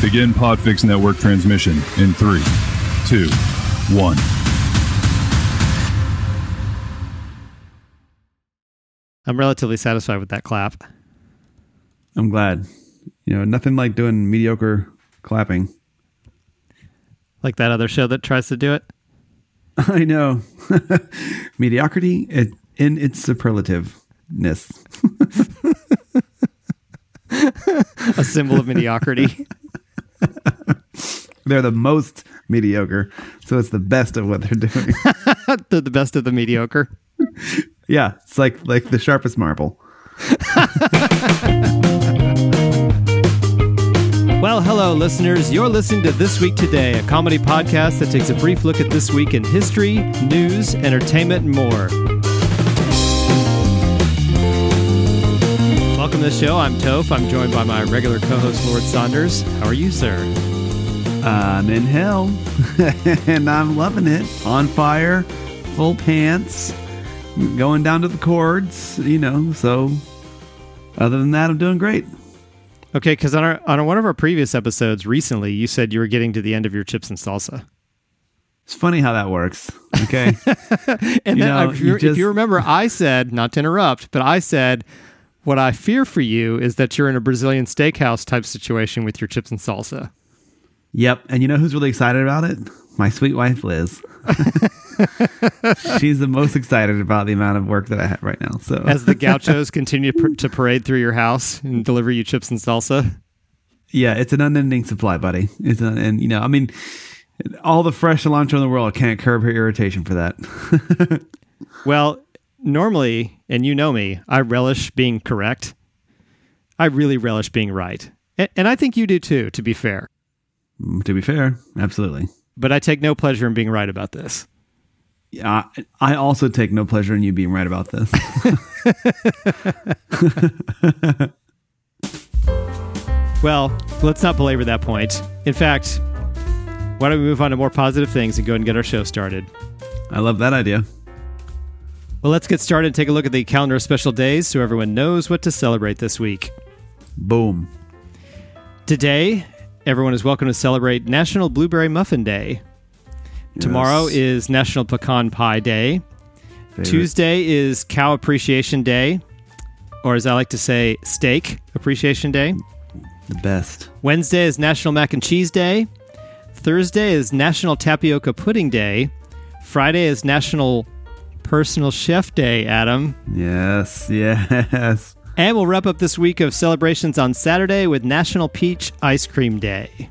Begin Podfix Network transmission in three, two, one. I'm relatively satisfied with that clap. I'm glad. You know, nothing like doing mediocre clapping. Like that other show that tries to do it. I know. Mediocrity it, in its superlativeness. A symbol of mediocrity. They're the most mediocre, so it's the best of what they're doing. They're the best of the mediocre. yeah, it's like like the sharpest marble. Well, hello, listeners. You're listening to This Week Today, a comedy podcast that takes a brief look at this week in history, news, entertainment, and more. The show. I'm Toph. I'm joined by my regular co host, Lord Saunders. How are you, sir? I'm in hell, and I'm loving it. On fire, full pants, going down to the cords, you know. So, other than that, I'm doing great. Okay, because on our on one of our previous episodes recently, you said you were getting to the end of your chips and salsa. It's funny how that works. Okay, and You then, know, if, you you if you remember, I said not to interrupt, but I said what I fear for you is that you're in a Brazilian steakhouse type situation with your chips and salsa. Yep. And you know who's really excited about it? My sweet wife, Liz. She's the most excited about the amount of work that I have right now. So, As the gauchos continue to, to parade through your house and deliver you chips and salsa. yeah, it's an unending supply, buddy. It's an, and you know, I mean, all the fresh cilantro in the world can't curb her irritation for that. Well, normally, and you know me, I relish being correct. I really relish being right. And I think you do too, to be fair. Mm, to be fair, absolutely. But I take no pleasure in being right about this. Yeah, I I also take no pleasure in you being right about this. Well, let's not belabor that point. In fact, why don't we move on to more positive things and go and get our show started? I love that idea. Well, let's get started and take a look at the calendar of special days so everyone knows what to celebrate this week. Boom. Today, everyone is welcome to celebrate National Blueberry Muffin Day. Tomorrow is National Pecan Pie Day. Favorite. Tuesday is Cow Appreciation Day, or as I like to say, Steak Appreciation Day. the best. Wednesday is National Mac and Cheese Day. Thursday is National Tapioca Pudding Day. Friday is National Personal Chef Day, Adam. Yes, yes. And we'll wrap up this week of celebrations on Saturday with National Peach Ice Cream Day.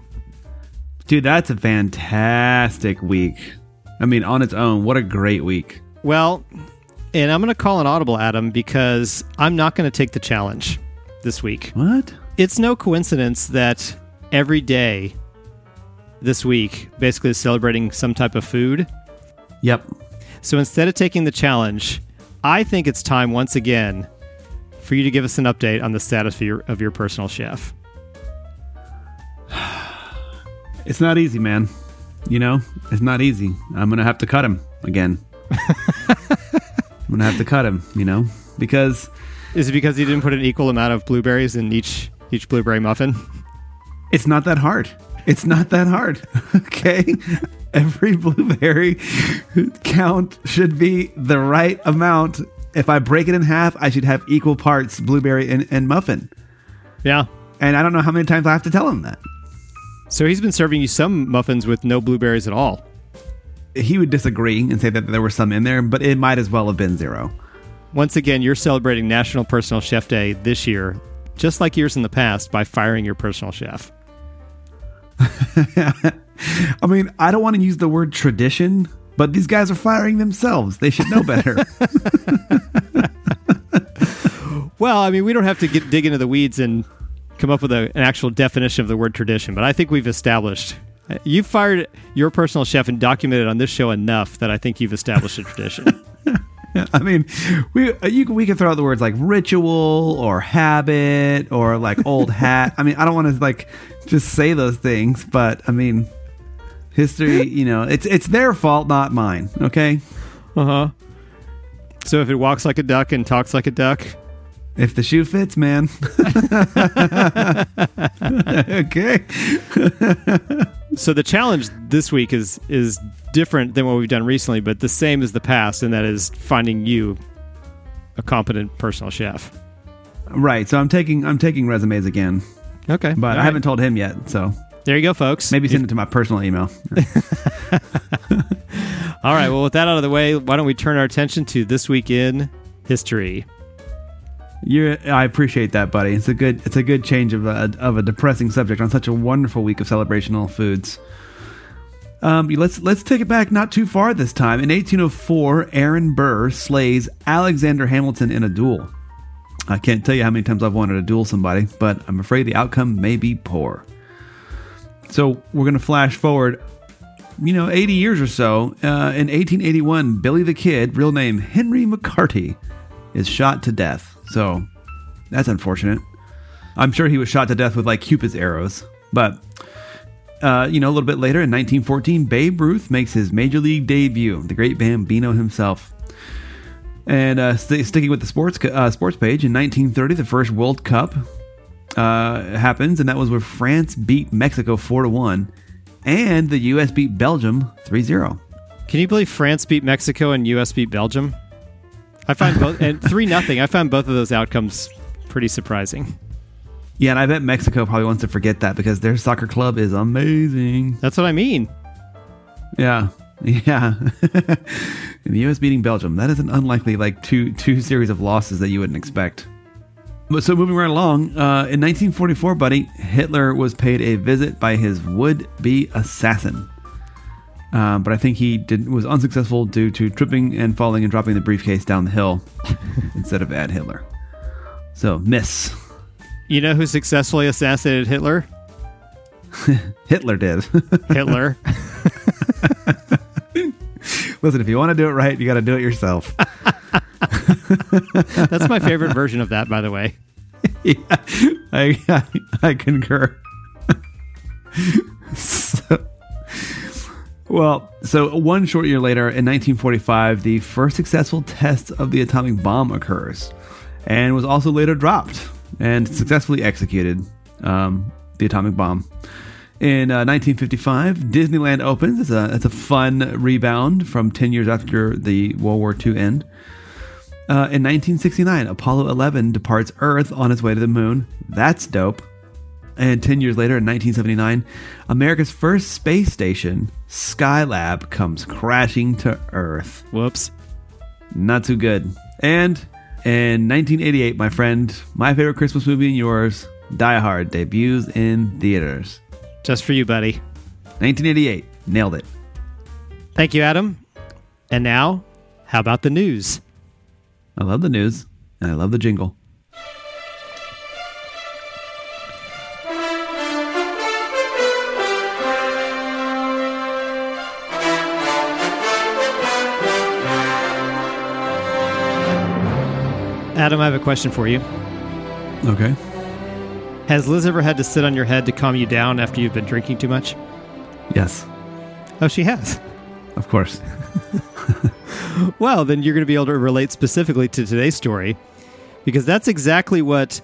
Dude, that's a fantastic week. I mean, on its own, what a great week. Well, and I'm going to call an audible, Adam, because I'm not going to take the challenge this week. What? It's no coincidence that every day this week basically is celebrating some type of food. Yep. So instead of taking the challenge, I think it's time once again for you to give us an update on the status of your, of your personal chef. It's not easy, man. You know, it's not easy. I'm gonna have to cut him again. I'm gonna have to cut him. You know, because Is it because you didn't put an equal amount of blueberries in each each blueberry muffin? it's not that hard. It's not that hard. okay, every blueberry count should be the right amount. If I break it in half, I should have equal parts blueberry and, and muffin. Yeah. And I don't know how many times I have to tell him that. So he's been serving you some muffins with no blueberries at all. He would disagree and say that there were some in there, but it might as well have been zero. Once again, you're celebrating National Personal Chef Day this year, just like years in the past, by firing your personal chef. I mean, I don't want to use the word tradition, but these guys are firing themselves. They should know better. Well, I mean, we don't have to get dig into the weeds and come up with a, an actual definition of the word tradition, but I think we've established. Uh, you've fired your personal chef and documented on this show enough that I think you've established a tradition. I mean, we uh, you can, we can throw out the words like ritual or habit or like old hat. I mean, I don't want to like just say those things, but I mean, history. You know, it's it's their fault, not mine. Okay. Uh huh. So if it walks like a duck and talks like a duck, If the shoe fits, man. okay. So the challenge this week is is different than what we've done recently, but the same as the past, and that is finding you a competent personal chef. Right. So I'm taking I'm taking resumes again, Okay, but All I right. haven't told him yet. So There you go, folks. maybe send it to my personal email. All right. Well, with that out of the way, why don't we turn our attention to this week in history? You, I appreciate that, buddy. It's a good, it's a good change of a of a depressing subject on such a wonderful week of celebrational foods. Um, let's let's take it back not too far this time. In 1804, Aaron Burr slays Alexander Hamilton in a duel. I can't tell you how many times I've wanted to duel somebody, but I'm afraid the outcome may be poor. So we're going to flash forward, you know, 80 years or so. Uh, in 1881, Billy the Kid, real name Henry McCarty, is shot to death. So that's unfortunate. I'm sure he was shot to death with like Cupid's arrows. But, uh, you know, a little bit later in 1914, Babe Ruth makes his major league debut, the great Bambino himself. And uh, st- sticking with the sports uh, sports page, in 1930, the first World Cup uh, happens, and that was where France beat Mexico 4 to 1, and the U.S. beat Belgium 3 0. Can you believe France beat Mexico and U.S. beat Belgium? I find both and three nothing. I find both of those outcomes pretty surprising. Yeah, and I bet Mexico probably wants to forget that because their soccer club is amazing. That's what I mean. Yeah, yeah. and the U.S. beating Belgium. That is an unlikely like two two series of losses that you wouldn't expect. But so moving right along, uh, in 1944, buddy, Hitler was paid a visit by his would-be assassin. Um, but I think he did, was unsuccessful due to tripping and falling and dropping the briefcase down the hill instead of at Hitler. So miss. You know who successfully assassinated Hitler? Hitler did. Hitler. Listen, if you want to do it right, you got to do it yourself. That's my favorite version of that, by the way. yeah, I, I, I concur. so, well, so one short year later, in 1945, the first successful test of the atomic bomb occurs, and was also later dropped and successfully executed. Um, the atomic bomb. In uh, 1955, Disneyland opens. It's a, it's a fun rebound from 10 years after the World War II end. Uh, in 1969, Apollo 11 departs Earth on its way to the moon. That's dope. And 10 years later, in 1979, America's first space station, Skylab, comes crashing to Earth. Whoops. Not too good. And in 1988, my friend, my favorite Christmas movie and yours, Die Hard, debuts in theaters. Just for you, buddy. 1988. Nailed it. Thank you, Adam. And now, how about the news? I love the news, and I love the jingle. Adam, I have a question for you. Okay. Has Liz ever had to sit on your head to calm you down after you've been drinking too much? Yes, Oh, she has. of course. Well, then you're going to be able to relate specifically to today's story because that's exactly what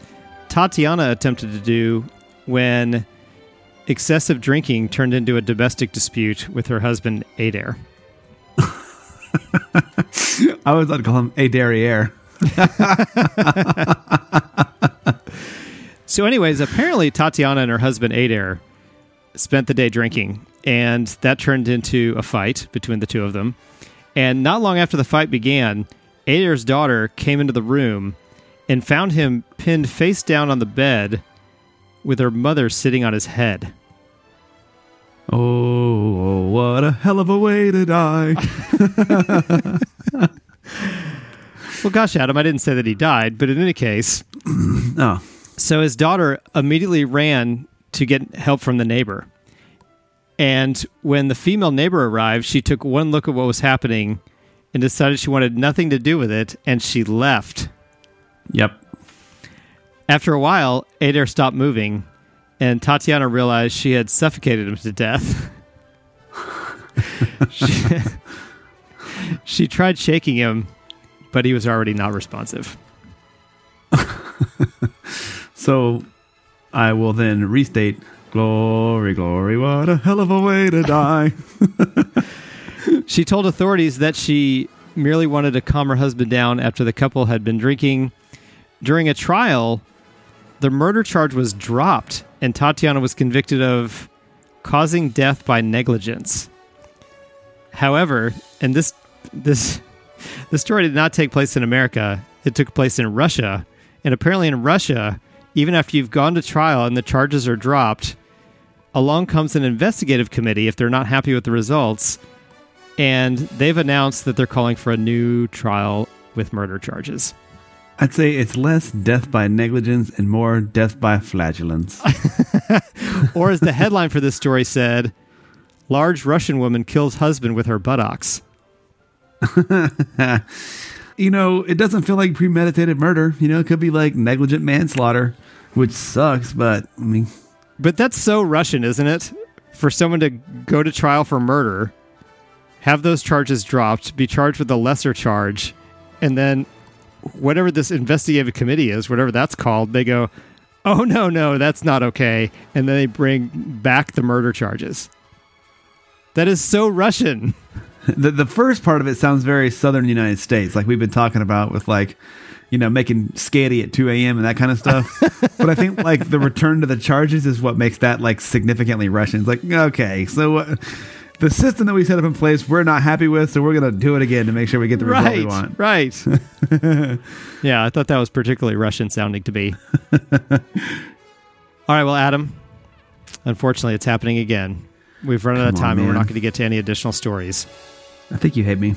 Tatiana attempted to do when excessive drinking turned into a domestic dispute with her husband, Adair. I always like to call him Adair. So, anyways, apparently Tatiana and her husband Adair spent the day drinking, and that turned into a fight between the two of them. And not long after the fight began, Adair's daughter came into the room and found him pinned face down on the bed with her mother sitting on his head. Oh, what a hell of a way to die. Well, gosh, Adam, I didn't say that he died, but in any case, oh, So his daughter immediately ran to get help from the neighbor. And when the female neighbor arrived, she took one look at what was happening and decided she wanted nothing to do with it, and she left. yep. After a while, Adair stopped moving, and Tatiana realized she had suffocated him to death. she, she tried shaking him, but he was already not responsive. So I will then restate Glory, glory, what a hell of a way to die. She told authorities that she merely wanted to calm her husband down after the couple had been drinking. During a trial, the murder charge was dropped, and Tatiana was convicted of causing death by negligence. However, and this this this story did not take place in America. It took place in Russia, and apparently in Russia, even after you've gone to trial and the charges are dropped, along comes an investigative committee if they're not happy with the results, and they've announced that they're calling for a new trial with murder charges. I'd say it's less death by negligence and more death by flagellance. Or as the headline for this story said, large Russian woman kills husband with her buttocks. you know, it doesn't feel like premeditated murder. You know, it could be like negligent manslaughter, which sucks, but I mean, But that's so Russian, isn't it? For someone to go to trial for murder, have those charges dropped, be charged with a lesser charge, and then whatever this investigative committee is, whatever that's called, they go, oh, no, no, that's not okay. And then they bring back the murder charges. That is so Russian. the the first part of it sounds very southern United States, like we've been talking about with like, you know, making scatty at two a.m. and that kind of stuff. but I think like the return to the charges is what makes that like significantly Russian. It's like okay, so. Uh, the system that we set up in place, we're not happy with, so we're going to do it again to make sure we get the result we Right, want. right. yeah, I thought that was particularly Russian sounding to be. All right, well, Adam, unfortunately, it's happening again. We've run out of Come on, time and we're not going to get to any additional stories. I think you hate me.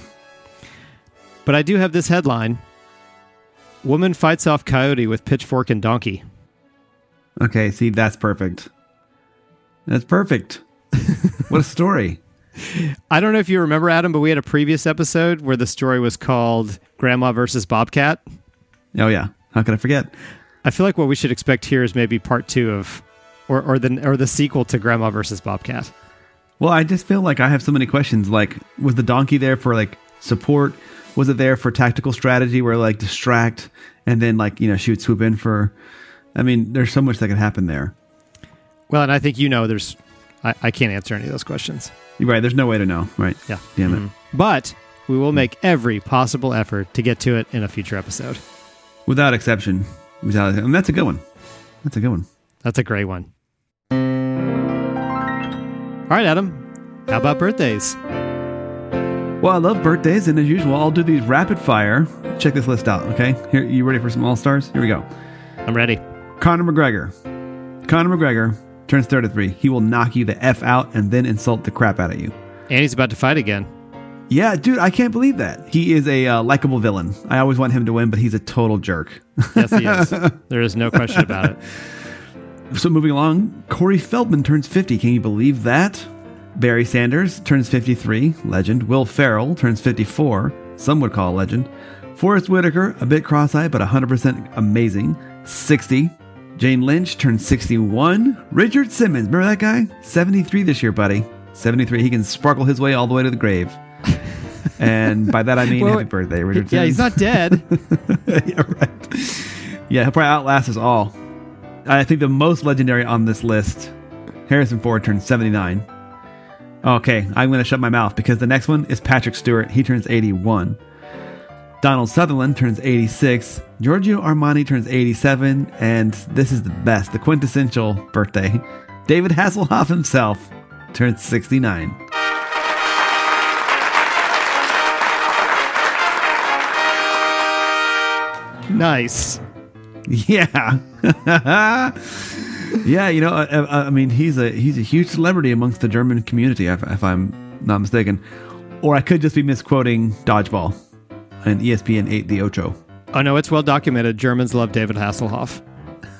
But I do have this headline Woman fights off coyote with pitchfork and donkey. Okay, see, that's perfect. That's perfect. what a story. I don't know if you remember, Adam, but we had a previous episode where the story was called Grandma versus Bobcat. Oh yeah, how could I forget? I feel like what we should expect here is maybe part two of, or, or the or the sequel to Grandma versus Bobcat. Well, I just feel like I have so many questions. Like, was the donkey there for like support? Was it there for tactical strategy where like distract and then like you know she would swoop in for? I mean, there's so much that could happen there. Well, and I think you know there's, I, I can't answer any of those questions. You're right. There's no way to know. Right. Yeah. Damn it. Mhm. But we will make every possible effort to get to it in a future episode. Without exception. Without. And that's a good one. That's a good one. That's a great one. All right, Adam. How about birthdays? Well, I love birthdays, and as usual, I'll do these rapid fire. Check this list out. Okay. Here, you ready for some all stars? Here we go. I'm ready. Conor McGregor. Conor McGregor turns 33. He will knock you the f out and then insult the crap out of you. And he's about to fight again. Yeah, dude, I can't believe that. He is a uh, likable villain. I always want him to win, but he's a total jerk. Yes, he is. there is no question about it. so moving along, Corey Feldman turns 50. Can you believe that? Barry Sanders turns 53, legend. Will Ferrell turns 54, some would call a legend. Forest Whitaker, a bit cross-eyed but 100% amazing, 60. Jane Lynch turns 61. Richard Simmons, remember that guy? 73 this year, buddy. 73. He can sparkle his way all the way to the grave. and by that I mean Well, happy birthday, Richard Simmons. Yeah, Simmons. he's not dead. yeah, right. Yeah, he'll probably outlast us all. I think the most legendary on this list, Harrison Ford turns 79. Okay, I'm going to shut my mouth because the next one is Patrick Stewart. He turns 81. Donald Sutherland turns 86. Giorgio Armani turns 87. And this is the best, the quintessential birthday. David Hasselhoff himself turns 69. nice. Yeah, yeah. You know, I, I, mean, he's a he's a huge celebrity amongst the German community, if, if I'm not mistaken. Or I could just be misquoting Dodgeball and ESPN 8 the Ocho. Oh, no, it's well documented. Germans love David Hasselhoff,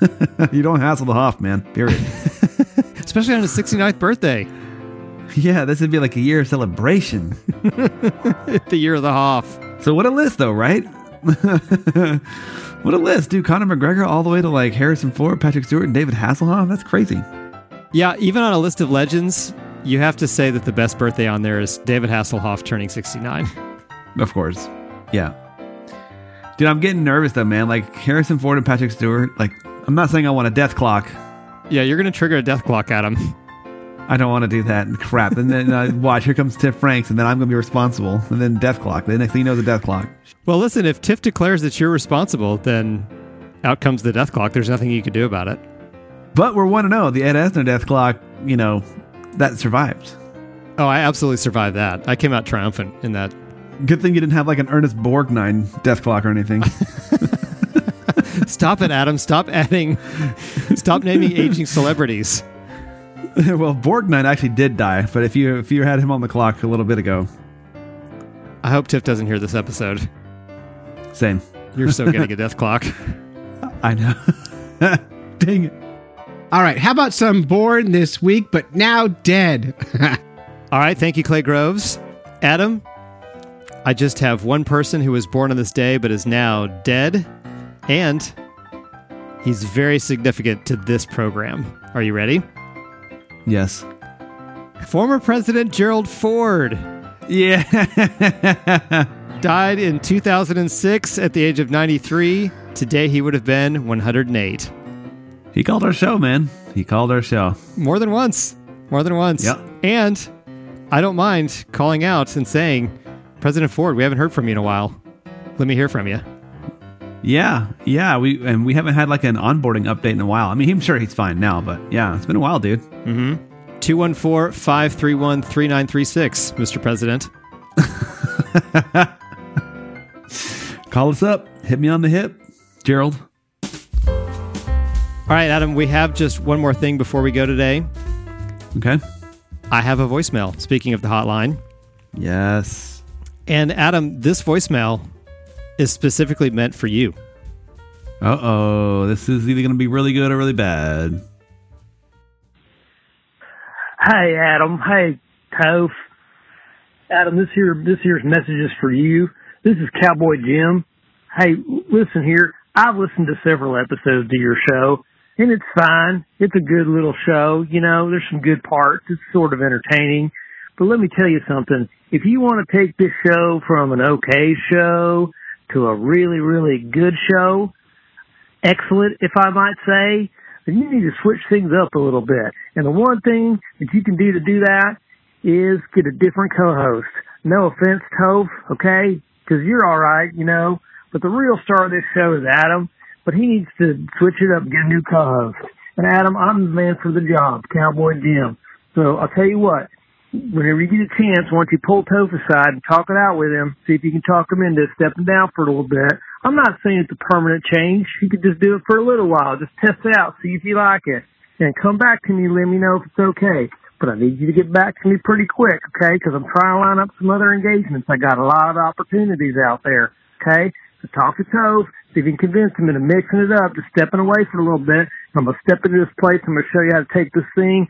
you don't hassle the Hoff, man. Period. especially on his 69th birthday, yeah, this would be like a year of celebration. the year of the Hoff. So what a list, though, right? what a list, dude. Conor McGregor all the way to like Harrison Ford, Patrick Stewart, and David Hasselhoff. That's crazy. Yeah, even on a list of legends, you have to say that the best birthday on there is David Hasselhoff turning 69. Of course. Yeah. Dude, I'm getting nervous though, man. Like Harrison Ford and Patrick Stewart. Like, I'm not saying I want a death clock. Yeah, you're going to trigger a death clock, Adam. I don't want to do that and crap. And then uh, watch, here comes Tiff Franks, and then I'm going to be responsible. And then death clock. The next thing you know, is a death clock. Well, listen, if Tiff declares that you're responsible, then out comes the death clock. There's nothing you can do about it. But we're one to know the Ed Asner death clock. You know, that survived. Oh, I absolutely survived that. I came out triumphant in that. Good thing you didn't have like an Ernest Borgnine death clock or anything. Stop it, Adam. Stop adding. Stop naming aging celebrities. well, Borgnine actually did die, but if you if you had him on the clock a little bit ago, I hope Tiff doesn't hear this episode. same. You're so getting a death clock. I know. Dang it. All right, how about some born this week but now dead? All right, thank you, Clay Groves. Adam, I just have one person who was born on this day but is now dead, and he's very significant to this program. Are you ready? Yes. Former President Gerald Ford Yeah. died in 2006 at the age of 93. Today he would have been 108. he called our show, man. He called our show. More than once. More than once. Yep. And I don't mind calling out and saying, President Ford, we haven't heard from you in a while. Let me hear from you. Yeah, yeah. We and we haven't had like an onboarding update in a while. I mean, I'm sure he's fine now, but yeah, it's been a while, dude. Mm-hmm. 214 531 3936, Mr. President. Call us up. Hit me on the hip, Gerald. All right, Adam, we have just one more thing before we go today. Okay. I have a voicemail, speaking of the hotline. Yes. And Adam, this voicemail is specifically meant for you. Uh oh. This is either going to be really good or really bad. Hey, Adam. Hey, Toph. Adam, this here, this here's message is for you. This is Cowboy Jim. Hey, listen here. I've listened to several episodes of your show, and it's fine. It's a good little show. You know, there's some good parts. It's sort of entertaining. But let me tell you something. If you want to take this show from an okay show to a really, really good show, excellent, if I might say, then you need to switch things up a little bit. And the one thing that you can do to do that is get a different co-host. No offense, Toph, okay? Because you're all right, you know. But the real star of this show is Adam. But he needs to switch it up get a new co-host. And Adam, I'm the man for the job, Cowboy Jim. So I'll tell you what. Whenever you get a chance, don't you pull Toph aside and talk it out with him? See if you can talk him into stepping down for a little bit. I'm not saying it's a permanent change. You could just do it for a little while. Just test it out, see if you like it. And come back to me, let me know if it's okay. But I need you to get back to me pretty quick, okay? Because I'm trying to line up some other engagements. I got a lot of opportunities out there, okay? So talk to Toph, see if you can convince him into mixing it up, just stepping away for a little bit. I'm gonna step into this place. I'm gonna show you how to take this thing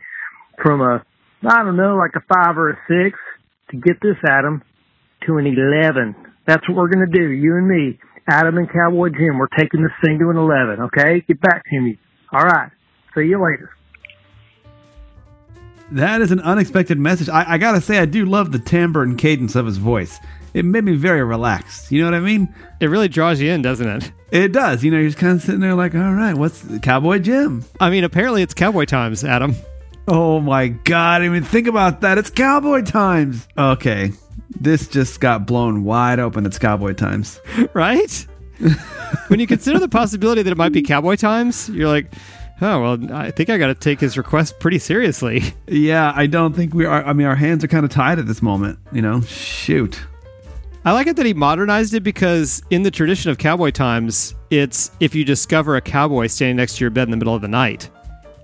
from a, I don't know, like a five or a six to get this, Adam, to an 11. That's what we're gonna do, you and me. Adam and Cowboy Jim, we're taking this thing to an 11, okay? Get back to me. All right. See you later. That is an unexpected message. I, I gotta say, I do love the timbre and cadence of his voice. It made me very relaxed. You know what I mean? It really draws you in, doesn't it? It does. You know, you're just kind of sitting there like, all right, what's Cowboy Jim? I mean, apparently it's cowboy times, Adam. Oh my God. I mean, think about that. It's cowboy times. Okay. This just got blown wide open. It's cowboy times. right? when you consider the possibility that it might be cowboy times, you're like, oh, well, I think I got to take his request pretty seriously. Yeah, I don't think we are. I mean, our hands are kind of tied at this moment. You know, shoot. I like it that he modernized it because in the tradition of cowboy times, it's if you discover a cowboy standing next to your bed in the middle of the night,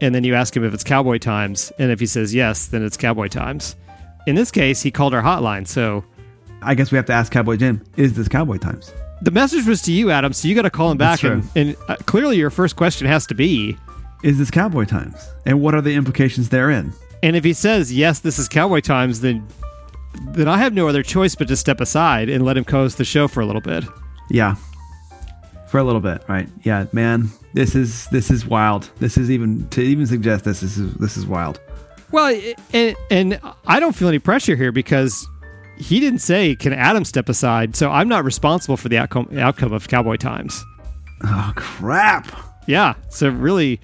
and then you ask him if it's cowboy times, and if he says yes, then it's cowboy times. In this case, he called our hotline, so I guess we have to ask Cowboy Jim, is this cowboy times? the message was to you, Adam. So you got to call him back, and, and uh, clearly your first question has to be, Is this cowboy times? And what are the implications therein? and if he says yes, this is cowboy times, then then I have no other choice but to step aside and let him co-host the show for a little bit. Yeah. For a little bit, right? Yeah, man. This is this is wild. This is even to even suggest this, this is this is wild. Well, and, and I don't feel any pressure here because he didn't say, "Can Adam step aside?" So I'm not responsible for the outcome outcome of Cowboy Times. Oh crap! Yeah. So really,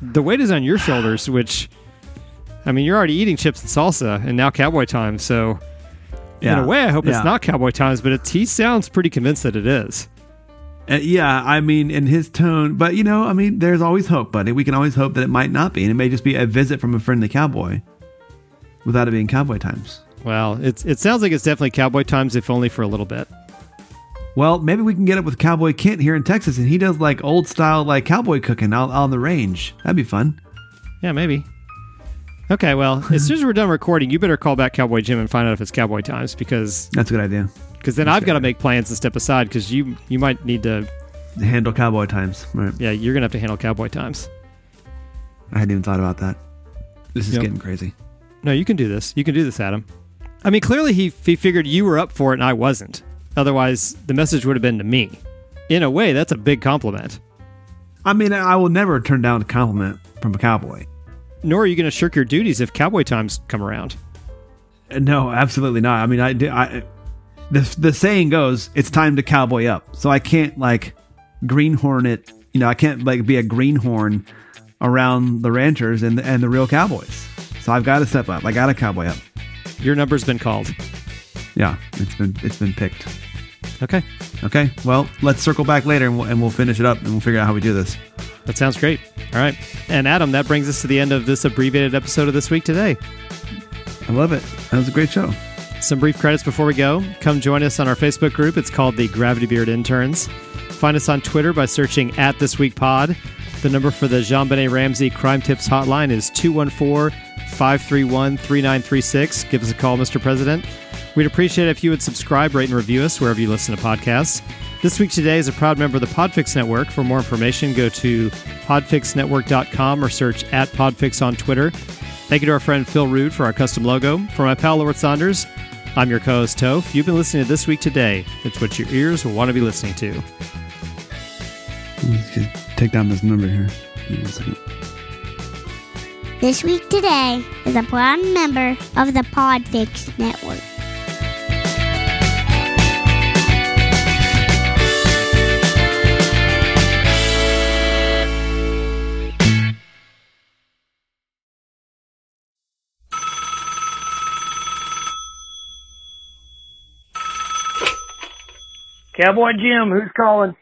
the weight is on your shoulders. Which, I mean, you're already eating chips and salsa, and now Cowboy Times. So in a way, I hope Yeah. it's not Cowboy Times, but he sounds pretty convinced that it is. Uh, yeah, I mean, in his tone, but you know, I mean, there's always hope, buddy. We can always hope that it might not be, and it may just be a visit from a friendly cowboy, without it being cowboy times. Well, it's it sounds like it's definitely Cowboy Times, if only for a little bit. Well, maybe we can get up with Cowboy Kent here in Texas, and he does like old style like cowboy cooking out on the range. That'd be fun. Yeah, maybe. Okay, well, as soon as we're done recording, you better call back Cowboy Jim and find out if it's Cowboy Times because That's a good idea. because then I've got to make plans and step aside because you you might need to Handle cowboy times. Right. yeah you're gonna have to handle Cowboy Times. I hadn't even thought about that. This is Yep. getting crazy. No, you can do this. You can do this, Adam. I mean, clearly he he figured you were up for it and I wasn't. Otherwise, the message would have been to me. In a way, that's a big compliment. I mean, I will never turn down a compliment from a cowboy. Nor are you going to shirk your duties if Cowboy Times come around. No, absolutely not. I mean, I, I the the saying goes, "It's time to cowboy up." So I can't like greenhorn it. You know, I can't like be a greenhorn around the ranchers and the, and the real cowboys. So I've got to step up. I got to cowboy up. Your number's been called. Yeah, it's been it's been picked. Okay, Okay, well, let's circle back later and we'll, and we'll finish it up and we'll figure out how we do this. That sounds great. All right, and Adam, that brings us to the end of this abbreviated episode of this week today. I love it. That was a great show. Some brief credits before we go. Come join us on our Facebook group. It's called the Gravity Beard Interns. Find us on Twitter by searching at This Week Pod. The number for the JonBenét Ramsey Crime Tips Hotline is 214 531 3936. Give us a call, Mr. President. We'd appreciate it if you would subscribe, rate, and review us wherever you listen to podcasts. This Week Today is a proud member of the Podfix Network. For more information, go to podfixnetwork.com or search at Podfix on Twitter. Thank you to our friend Phil Rude for our custom logo. For my pal Lord Saunders, I'm your co host Toph. You've been listening to This Week Today. It's what your ears will want to be listening to. Let's take down this number here. Give me a second. This Week Today is a proud member of the Podfix Network. Cowboy Jim, who's calling?